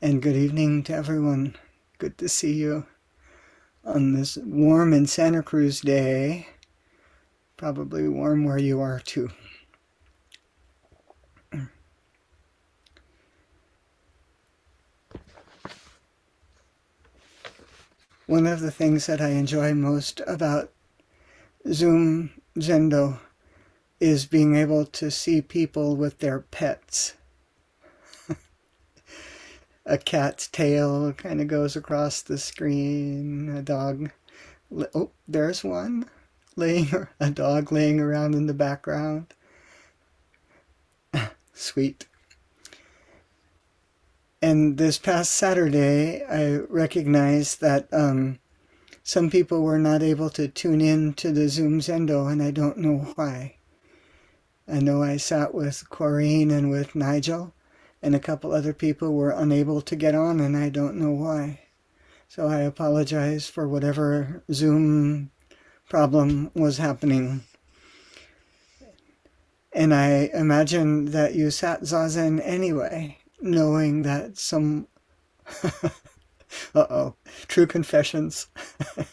and good evening to everyone. Good to see you on this warm in Santa Cruz day. Probably warm where you are too. One of the things that I enjoy most about Zoom Zendo is being able to see people with their pets a cat's tail kind of goes across the screen. A dog, oh, there's one laying, a dog laying around in the background. Sweet. And this past Saturday, I recognized that um, some people were not able to tune in to the Zoom Zendo, and I don't know why. I know I sat with Corrine and with Nigel, and a couple other people were unable to get on, and I don't know why. So I apologize for whatever Zoom problem was happening. And I imagine that you sat Zazen anyway, knowing that some. uh oh, true confessions.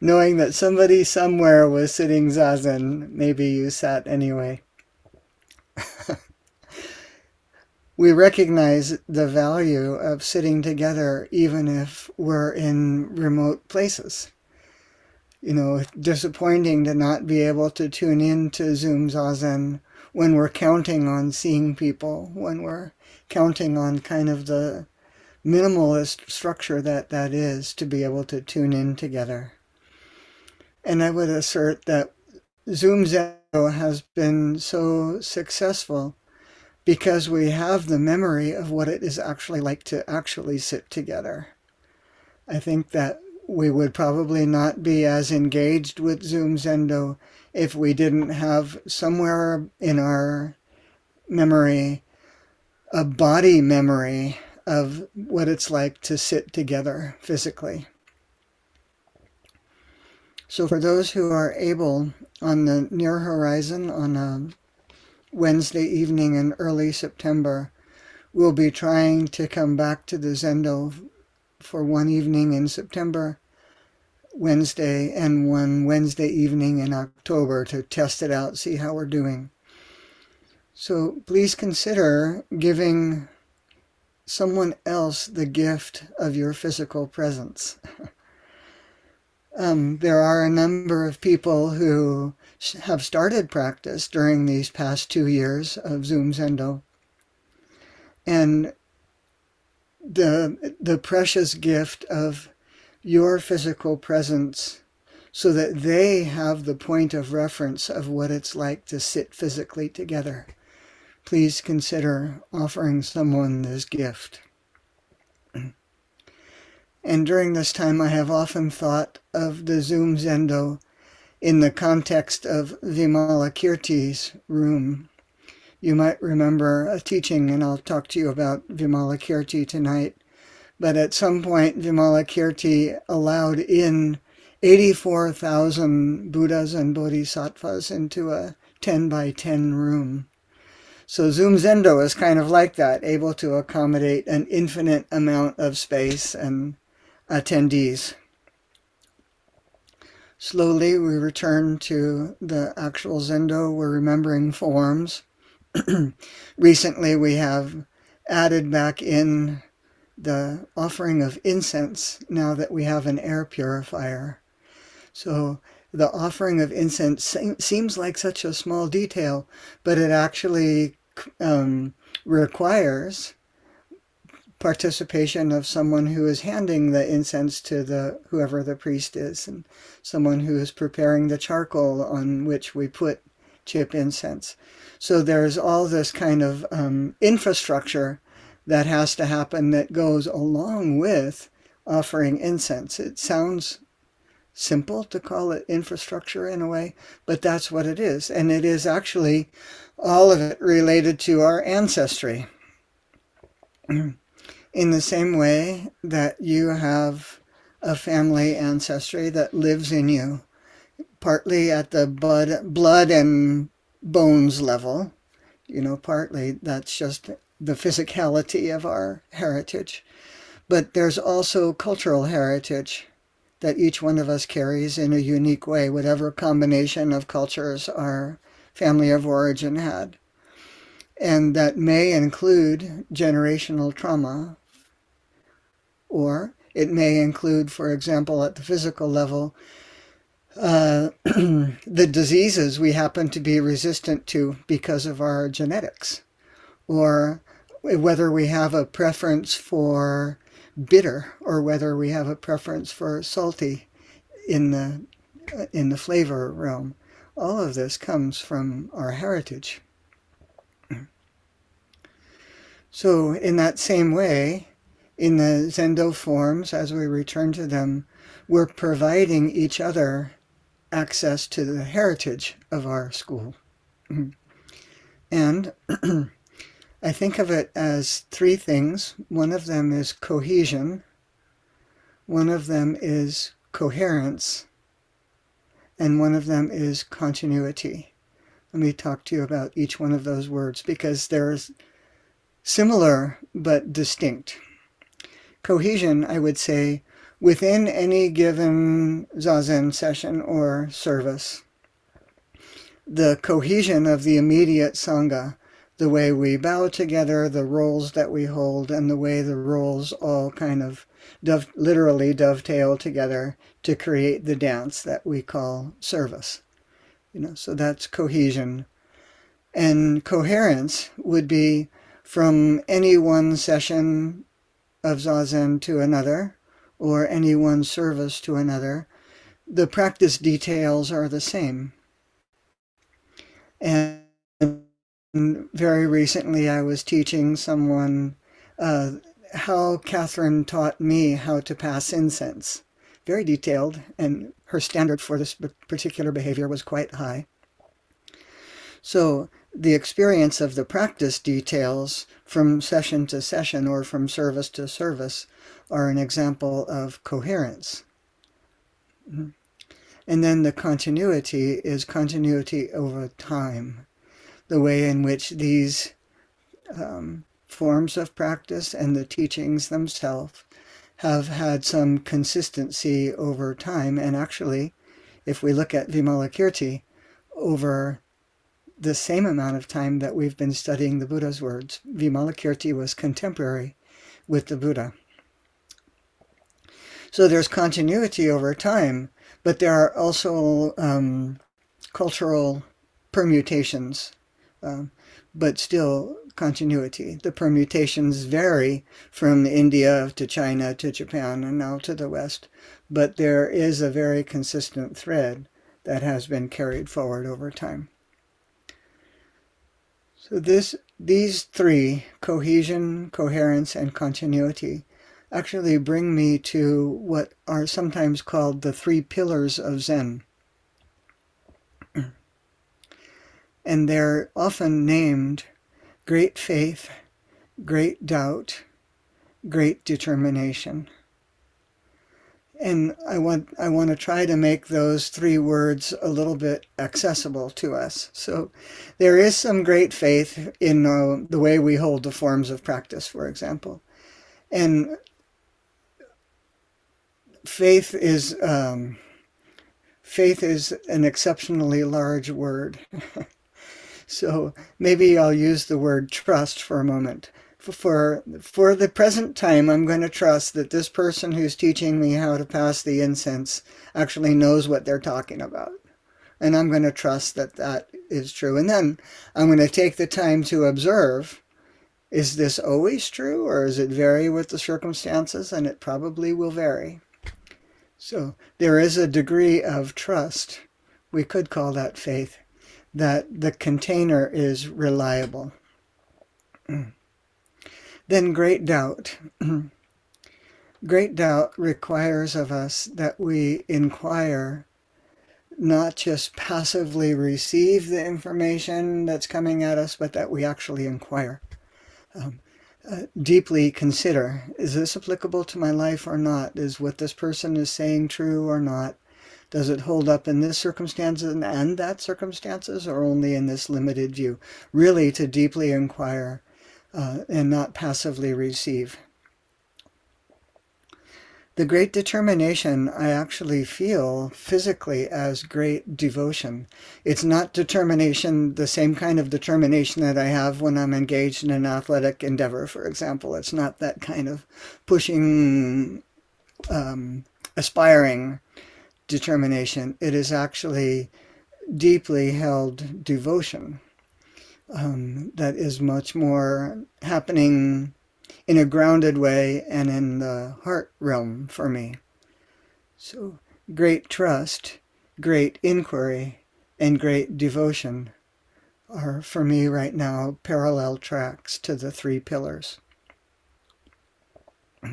knowing that somebody somewhere was sitting Zazen, maybe you sat anyway we recognize the value of sitting together even if we're in remote places. You know, it's disappointing to not be able to tune in to Zoom Zazen when we're counting on seeing people, when we're counting on kind of the minimalist structure that that is to be able to tune in together. And I would assert that Zoom Zendo has been so successful because we have the memory of what it is actually like to actually sit together. I think that we would probably not be as engaged with Zoom Zendo if we didn't have somewhere in our memory a body memory of what it's like to sit together physically. So, for those who are able on the near horizon on a Wednesday evening in early September, we'll be trying to come back to the Zendo for one evening in September, Wednesday, and one Wednesday evening in October to test it out, see how we're doing. So please consider giving someone else the gift of your physical presence. um, there are a number of people who have started practice during these past two years of Zoom Zendo. And the, the precious gift of your physical presence so that they have the point of reference of what it's like to sit physically together. Please consider offering someone this gift. And during this time, I have often thought of the Zoom Zendo in the context of Vimalakirti's room. You might remember a teaching, and I'll talk to you about Vimalakirti tonight. But at some point, Vimalakirti allowed in 84,000 Buddhas and Bodhisattvas into a 10 by 10 room. So Zoom Zendo is kind of like that, able to accommodate an infinite amount of space and attendees. Slowly, we return to the actual Zendo. We're remembering forms. Recently, we have added back in the offering of incense now that we have an air purifier. So, the offering of incense seems like such a small detail, but it actually um, requires participation of someone who is handing the incense to the whoever the priest is and someone who is preparing the charcoal on which we put chip incense. So there's all this kind of um, infrastructure that has to happen that goes along with offering incense. It sounds simple to call it infrastructure in a way but that's what it is. And it is actually all of it related to our ancestry in the same way that you have a family ancestry that lives in you, partly at the blood, blood and bones level, you know, partly that's just the physicality of our heritage, but there's also cultural heritage that each one of us carries in a unique way, whatever combination of cultures our family of origin had. And that may include generational trauma, or it may include, for example, at the physical level, uh, the diseases we happen to be resistant to because of our genetics, or whether we have a preference for bitter or whether we have a preference for salty in the uh, in the flavor realm. All of this comes from our heritage. So, in that same way, in the Zendo forms, as we return to them, we're providing each other access to the heritage of our school. And I think of it as three things. One of them is cohesion, one of them is coherence, and one of them is continuity. Let me talk to you about each one of those words because they're similar but distinct. Cohesion, I would say, within any given zazen session or service. The cohesion of the immediate sangha, the way we bow together, the roles that we hold, and the way the roles all kind of dove, literally dovetail together to create the dance that we call service. You know, so that's cohesion. And coherence would be from any one session of zazen to another, or any one service to another, the practice details are the same. And very recently, I was teaching someone uh, how Catherine taught me how to pass incense. Very detailed, and her standard for this particular behavior was quite high. So the experience of the practice details from session to session or from service to service are an example of coherence. Mm-hmm. And then the continuity is continuity over time, the way in which these um, forms of practice and the teachings themselves have had some consistency over time. And actually, if we look at Vimalakirti, over the same amount of time that we've been studying the Buddha's words, Vimalakirti was contemporary with the Buddha. So there's continuity over time, but there are also um, cultural permutations, um, but still continuity. The permutations vary from India to China to Japan and now to the West, but there is a very consistent thread that has been carried forward over time. So this, these three, cohesion, coherence, and continuity, actually bring me to what are sometimes called the three pillars of Zen. and they're often named great faith, great doubt, great determination. And I want I want to try to make those three words a little bit accessible to us. So there is some great faith in uh, the way we hold the forms of practice, for example. And faith is um, faith is an exceptionally large word. so maybe I'll use the word trust for a moment. For for the present time, I'm going to trust that this person who's teaching me how to pass the incense actually knows what they're talking about. And I'm going to trust that that is true. And then I'm going to take the time to observe is this always true or does it vary with the circumstances? And it probably will vary. So there is a degree of trust, we could call that faith, that the container is reliable. then great doubt. great doubt requires of us that we inquire, not just passively receive the information that's coming at us, but that we actually inquire. Um, uh, deeply consider is this applicable to my life or not? Is what this person is saying true or not? Does it hold up in this circumstance and that circumstances or only in this limited view? Really to deeply inquire uh, and not passively receive. The great determination I actually feel physically as great devotion. It's not determination, the same kind of determination that I have when I'm engaged in an athletic endeavor, for example. It's not that kind of pushing, um, aspiring determination. It is actually deeply held devotion um, that is much more happening in a grounded way and in the heart realm for me. So, great trust, great inquiry, and great devotion are for me right now parallel tracks to the three pillars.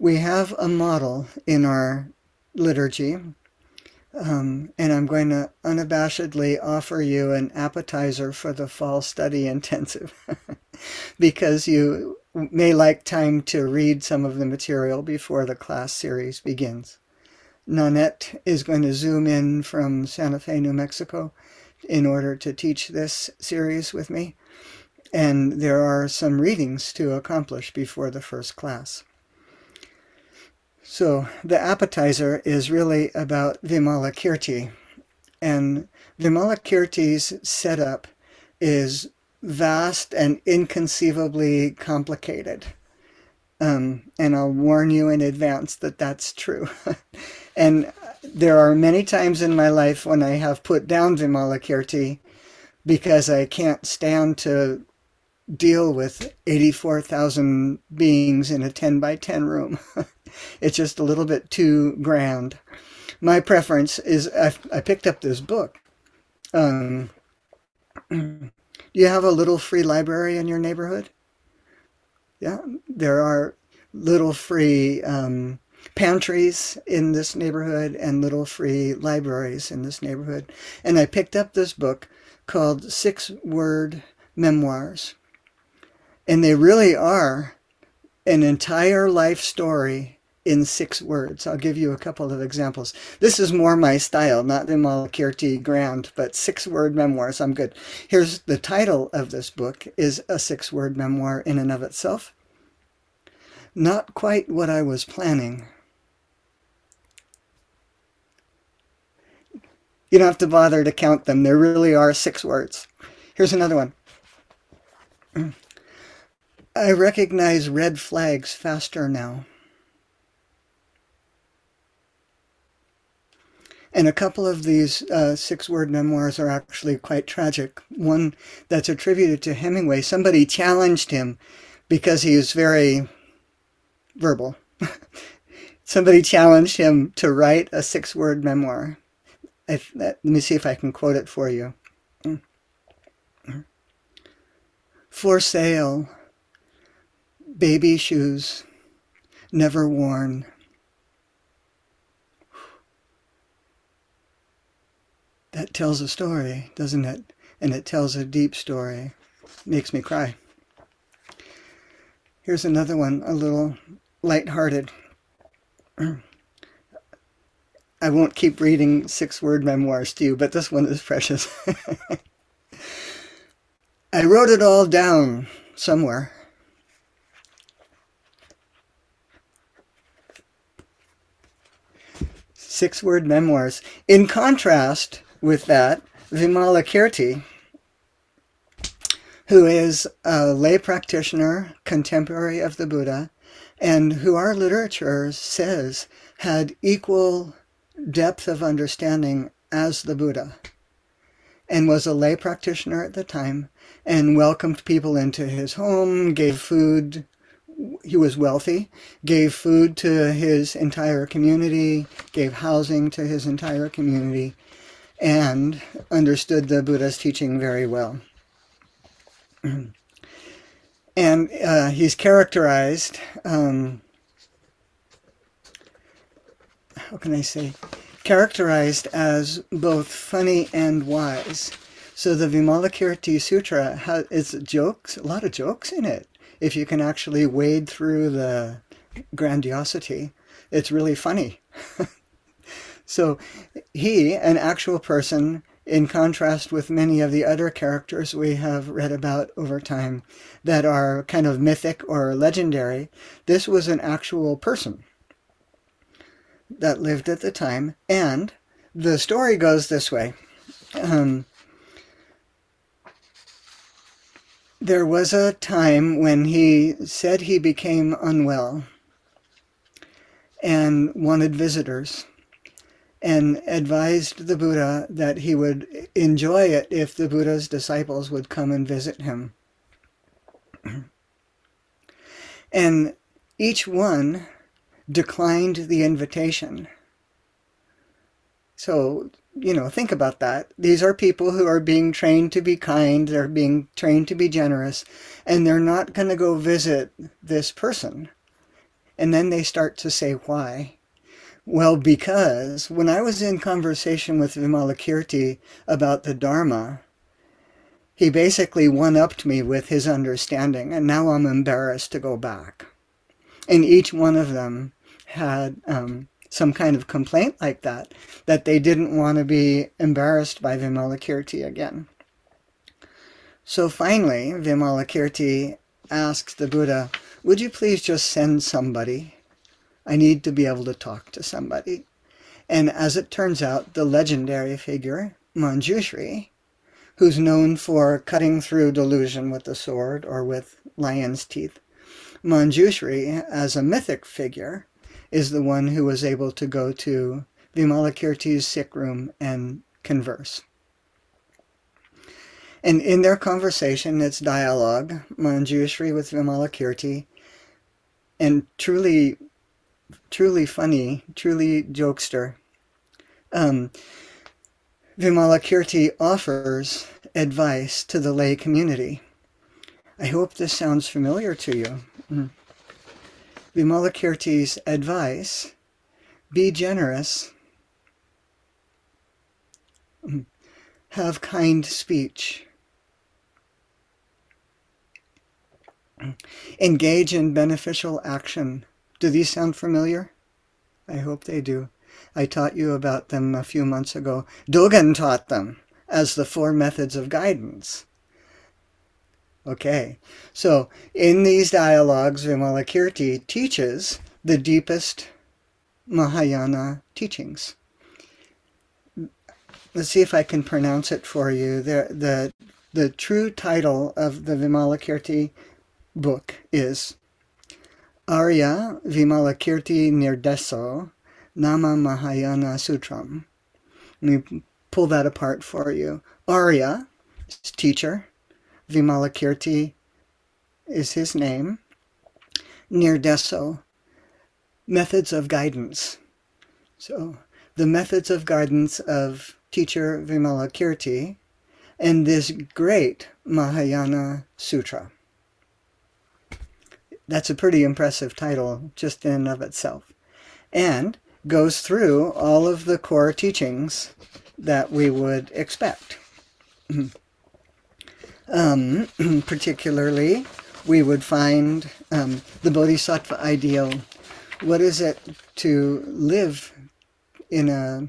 We have a model in our liturgy um, and I'm going to unabashedly offer you an appetizer for the fall study intensive because you may like time to read some of the material before the class series begins. Nanette is going to zoom in from Santa Fe, New Mexico in order to teach this series with me. And there are some readings to accomplish before the first class. So the appetizer is really about Vimalakirti. And Vimalakirti's setup is vast and inconceivably complicated. Um, and I'll warn you in advance that that's true. and there are many times in my life when I have put down Vimalakirti because I can't stand to deal with 84,000 beings in a 10 by 10 room. it's just a little bit too grand. My preference is I, I picked up this book. Um, do you have a little free library in your neighborhood? Yeah, there are little free um, pantries in this neighborhood and little free libraries in this neighborhood. And I picked up this book called Six Word Memoirs. And they really are an entire life story in six words. I'll give you a couple of examples. This is more my style, not the Malakirti Grand, but six word memoirs. I'm good. Here's the title of this book is a six word memoir in and of itself. Not quite what I was planning. You don't have to bother to count them. There really are six words. Here's another one. I recognize red flags faster now. And a couple of these uh, six word memoirs are actually quite tragic. One that's attributed to Hemingway, somebody challenged him because he is very verbal. somebody challenged him to write a six word memoir. If, let me see if I can quote it for you. For sale, baby shoes, never worn that tells a story, doesn't it? And it tells a deep story. Makes me cry. Here's another one, a little light-hearted. I won't keep reading six-word memoirs to you, but this one is precious. I wrote it all down somewhere. Six-word memoirs. In contrast, with that, Vimalakirti, who is a lay practitioner, contemporary of the Buddha, and who our literature says had equal depth of understanding as the Buddha, and was a lay practitioner at the time, and welcomed people into his home, gave food. He was wealthy, gave food to his entire community, gave housing to his entire community, and understood the Buddha's teaching very well. and uh, he's characterized, um, how can I say, characterized as both funny and wise. So the Vimalakirti Sutra has it's jokes, a lot of jokes in it. If you can actually wade through the grandiosity, it's really funny. So he, an actual person, in contrast with many of the other characters we have read about over time that are kind of mythic or legendary, this was an actual person that lived at the time. And the story goes this way. Um, there was a time when he said he became unwell and wanted visitors and advised the Buddha that he would enjoy it if the Buddha's disciples would come and visit him. and each one declined the invitation. So, you know, think about that. These are people who are being trained to be kind, they're being trained to be generous, and they're not going to go visit this person. And then they start to say, why? Well, because when I was in conversation with Vimalakirti about the Dharma, he basically one-upped me with his understanding, and now I'm embarrassed to go back. And each one of them had um, some kind of complaint like that, that they didn't want to be embarrassed by Vimalakirti again. So finally, Vimalakirti asked the Buddha, would you please just send somebody I need to be able to talk to somebody. And as it turns out, the legendary figure, Manjushri, who's known for cutting through delusion with the sword or with lion's teeth, Manjushri, as a mythic figure, is the one who was able to go to Vimalakirti's sick room and converse. And in their conversation, it's dialogue, Manjushri with Vimalakirti, and truly truly funny, truly jokester. Um, Vimalakirti offers advice to the lay community. I hope this sounds familiar to you. Mm. Vimalakirti's advice, be generous, have kind speech, engage in beneficial action, do these sound familiar? I hope they do. I taught you about them a few months ago. Dogen taught them as the four methods of guidance. Okay, so in these dialogues, Vimalakirti teaches the deepest Mahayana teachings. Let's see if I can pronounce it for you. The, the, the true title of the Vimalakirti book is Arya Vimalakirti Nirdeso Nama Mahayana Sutram. Let me pull that apart for you. Arya teacher. Vimalakirti is his name. Nirdeso, methods of guidance. So the methods of guidance of teacher Vimalakirti and this great Mahayana Sutra. That's a pretty impressive title just in and of itself. And goes through all of the core teachings that we would expect. um, particularly, we would find um, the Bodhisattva ideal. What is it to live in a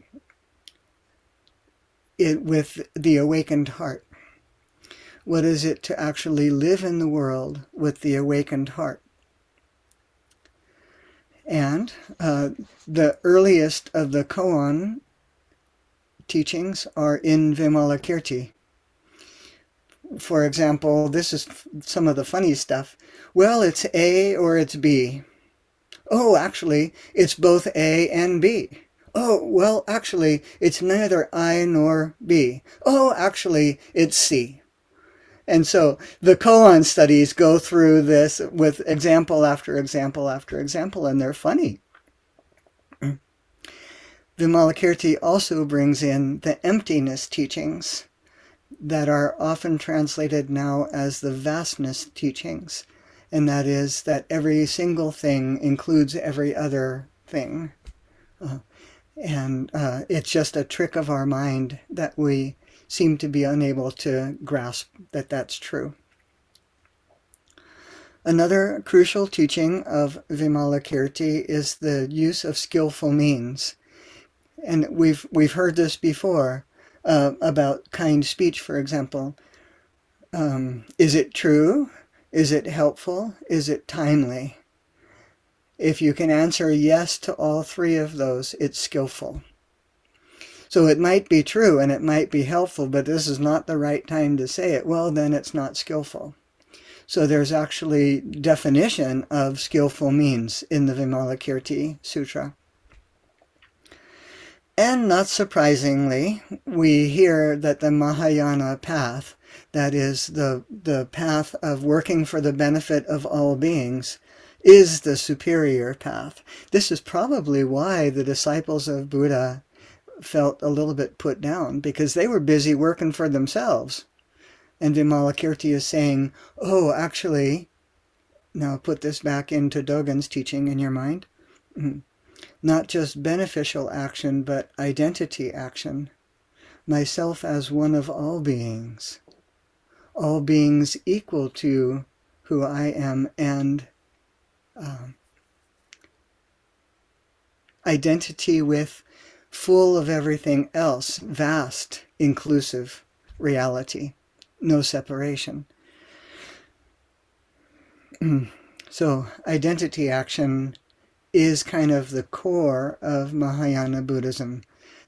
it with the awakened heart? What is it to actually live in the world with the awakened heart? And uh, the earliest of the koan teachings are in Vimalakirti. For example, this is some of the funny stuff. Well, it's A or it's B. Oh, actually, it's both A and B. Oh, well, actually, it's neither I nor B. Oh, actually, it's C. And so the koan studies go through this with example after example after example, and they're funny. Vimalakirti also brings in the emptiness teachings that are often translated now as the vastness teachings, and that is that every single thing includes every other thing. Uh, and uh, it's just a trick of our mind that we seem to be unable to grasp that that's true. Another crucial teaching of Vimalakirti is the use of skillful means. And we've, we've heard this before, uh, about kind speech, for example. Um, is it true? Is it helpful? Is it timely? If you can answer yes to all three of those, it's skillful. So it might be true and it might be helpful, but this is not the right time to say it. Well, then it's not skillful. So there's actually definition of skillful means in the Vimalakirti Sutra. And not surprisingly, we hear that the Mahayana path, that is the, the path of working for the benefit of all beings, is the superior path. This is probably why the disciples of Buddha felt a little bit put down because they were busy working for themselves. And Vimalakirti is saying, oh, actually, now put this back into Dogen's teaching in your mind. Mm-hmm. Not just beneficial action, but identity action. Myself as one of all beings. All beings equal to who I am and um, identity with full of everything else, vast, inclusive reality, no separation. so, identity action is kind of the core of Mahayana Buddhism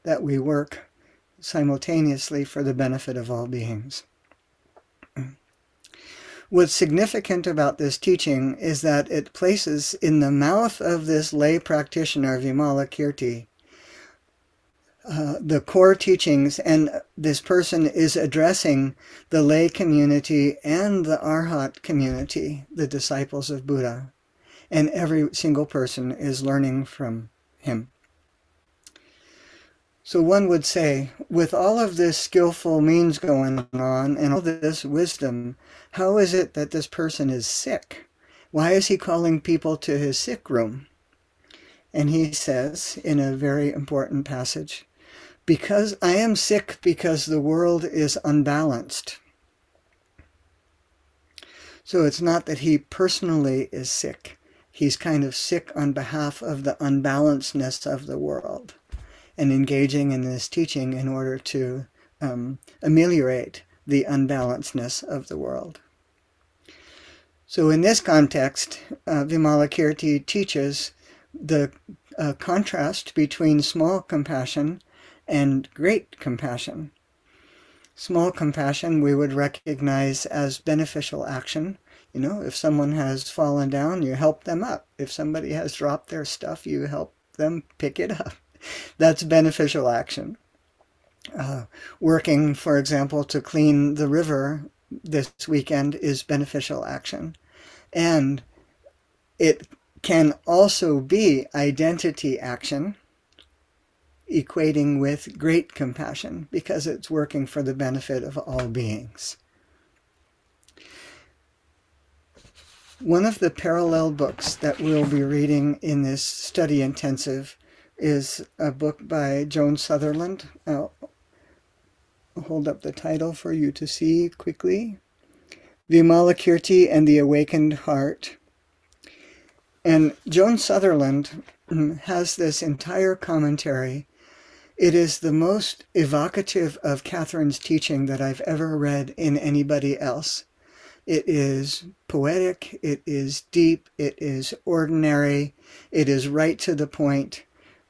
that we work simultaneously for the benefit of all beings. What's significant about this teaching is that it places in the mouth of this lay practitioner, Vimalakirti, uh, the core teachings, and this person is addressing the lay community and the Arhat community, the disciples of Buddha. And every single person is learning from him. So one would say, with all of this skillful means going on and all this wisdom, how is it that this person is sick? Why is he calling people to his sick room? And he says in a very important passage, because I am sick because the world is unbalanced. So it's not that he personally is sick. He's kind of sick on behalf of the unbalancedness of the world and engaging in this teaching in order to um, ameliorate the unbalancedness of the world. So in this context, uh, Vimalakirti teaches the uh, contrast between small compassion and great compassion. Small compassion we would recognize as beneficial action. You know, if someone has fallen down, you help them up. If somebody has dropped their stuff, you help them pick it up. That's beneficial action. Uh, working, for example, to clean the river this weekend is beneficial action. And it can also be identity action, equating with great compassion because it's working for the benefit of all beings. One of the parallel books that we'll be reading in this study intensive is a book by Joan Sutherland. I'll hold up the title for you to see quickly. Vimalakirti and the Awakened Heart. And Joan Sutherland hmm, has this entire commentary. It is the most evocative of Catherine's teaching that I've ever read in anybody else. It is poetic, it is deep, it is ordinary, it is right to the point.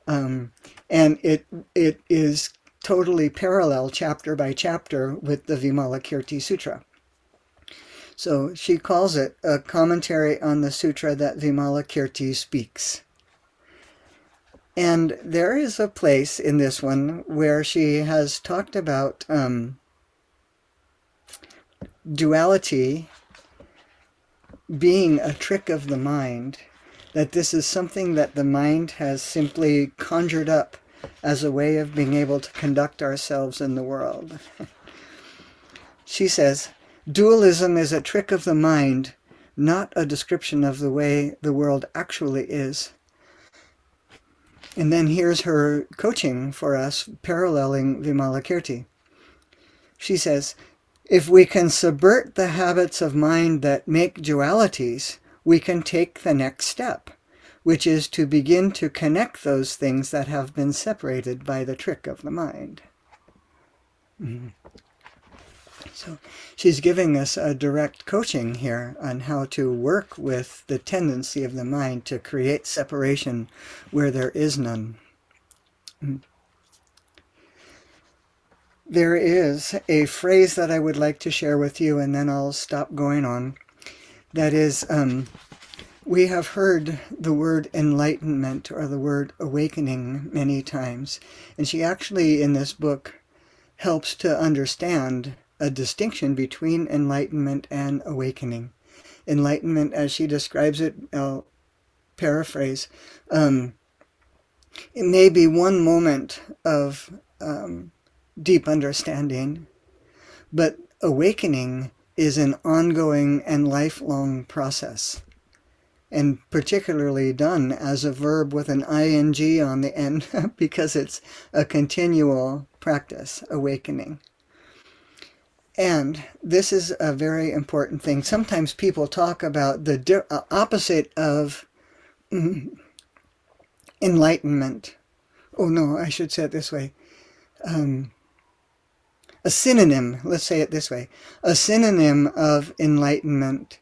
Um, and it it is totally parallel chapter by chapter with the Vimalakirti Sutra. So she calls it a commentary on the sutra that Vimalakirti speaks. And there is a place in this one where she has talked about um, duality being a trick of the mind that this is something that the mind has simply conjured up as a way of being able to conduct ourselves in the world. she says, dualism is a trick of the mind, not a description of the way the world actually is. And then here's her coaching for us, paralleling Vimalakirti. She says, if we can subvert the habits of mind that make dualities, we can take the next step, which is to begin to connect those things that have been separated by the trick of the mind. Mm-hmm. So she's giving us a direct coaching here on how to work with the tendency of the mind to create separation where there is none. Mm-hmm. There is a phrase that I would like to share with you, and then I'll stop going on. That is, um, we have heard the word enlightenment or the word awakening many times. And she actually, in this book, helps to understand a distinction between enlightenment and awakening. Enlightenment, as she describes it, I'll paraphrase, um, it may be one moment of um, deep understanding, but awakening is an ongoing and lifelong process, and particularly done as a verb with an ing on the end because it's a continual practice, awakening. And this is a very important thing. Sometimes people talk about the di- uh, opposite of mm, enlightenment. Oh no, I should say it this way. Um, a synonym, let's say it this way, a synonym of enlightenment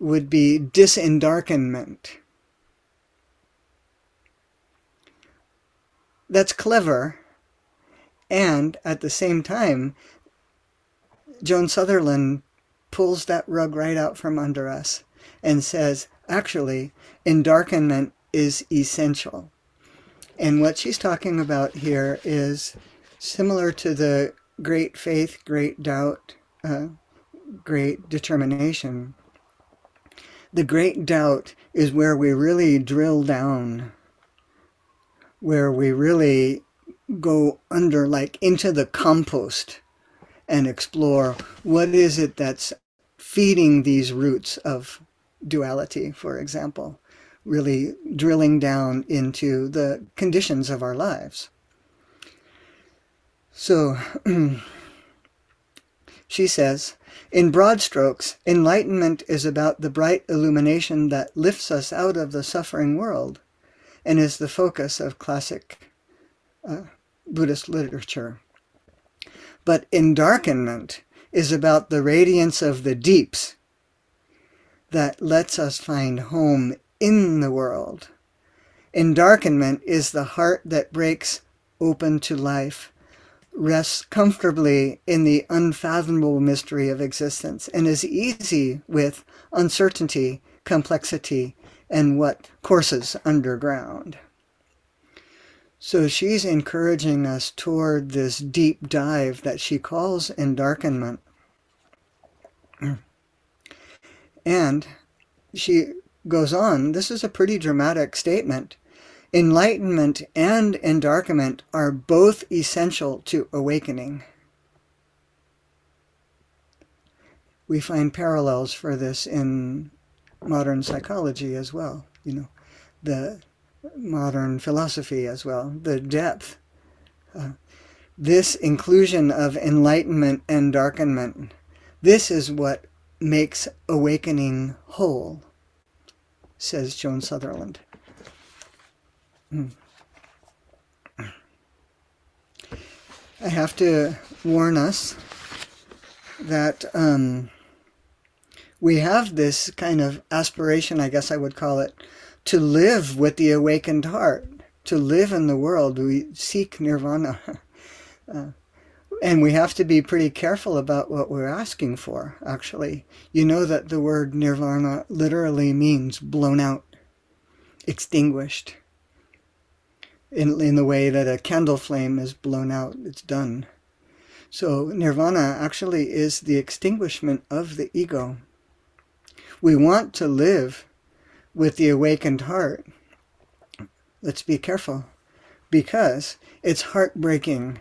would be disendarkenment. That's clever. And at the same time, Joan Sutherland pulls that rug right out from under us and says, actually, endarkenment is essential. And what she's talking about here is similar to the great faith, great doubt, uh, great determination. The great doubt is where we really drill down, where we really go under, like into the compost and explore what is it that's feeding these roots of duality, for example, really drilling down into the conditions of our lives. So, she says, in broad strokes, enlightenment is about the bright illumination that lifts us out of the suffering world and is the focus of classic uh, Buddhist literature. But endarkenment is about the radiance of the deeps that lets us find home in the world. Endarkenment is the heart that breaks open to life rests comfortably in the unfathomable mystery of existence and is easy with uncertainty, complexity, and what courses underground. So she's encouraging us toward this deep dive that she calls endarkenment. And she goes on, this is a pretty dramatic statement. Enlightenment and endarkenment are both essential to awakening. We find parallels for this in modern psychology as well, you know, the modern philosophy as well, the depth. Uh, this inclusion of enlightenment and darkenment, this is what makes awakening whole, says Joan Sutherland. I have to warn us that um, we have this kind of aspiration, I guess I would call it, to live with the awakened heart, to live in the world. We seek nirvana. Uh, and we have to be pretty careful about what we're asking for, actually. You know that the word nirvana literally means blown out, extinguished in, in the way that a candle flame is blown out, it's done. So nirvana actually is the extinguishment of the ego. We want to live with the awakened heart. Let's be careful because it's heartbreaking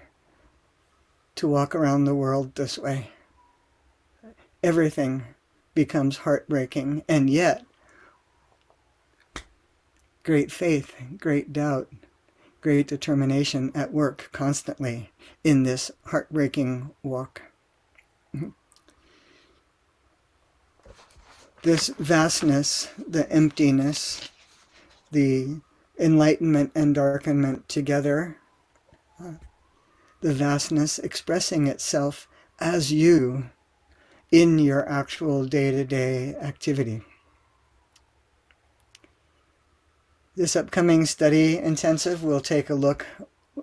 to walk around the world this way. Everything becomes heartbreaking, and yet, great faith, great doubt, great determination at work constantly in this heartbreaking walk. This vastness, the emptiness, the enlightenment and darkenment together, uh, the vastness expressing itself as you in your actual day to day activity. This upcoming study intensive will take a look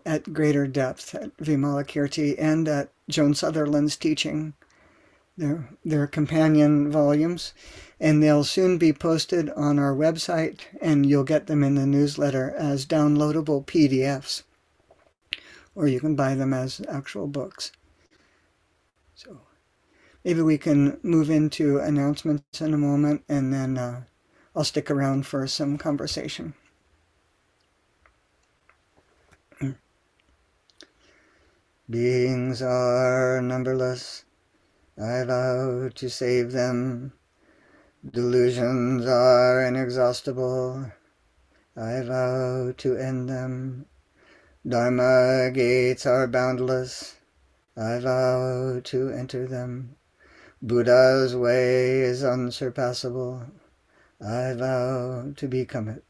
at greater depth at Vimalakirti and at Joan Sutherland's teaching, their, their companion volumes, and they'll soon be posted on our website, and you'll get them in the newsletter as downloadable PDFs, or you can buy them as actual books. So maybe we can move into announcements in a moment, and then uh, I'll stick around for some conversation. Beings are numberless, I vow to save them. Delusions are inexhaustible, I vow to end them. Dharma gates are boundless, I vow to enter them. Buddha's way is unsurpassable, I vow to become it.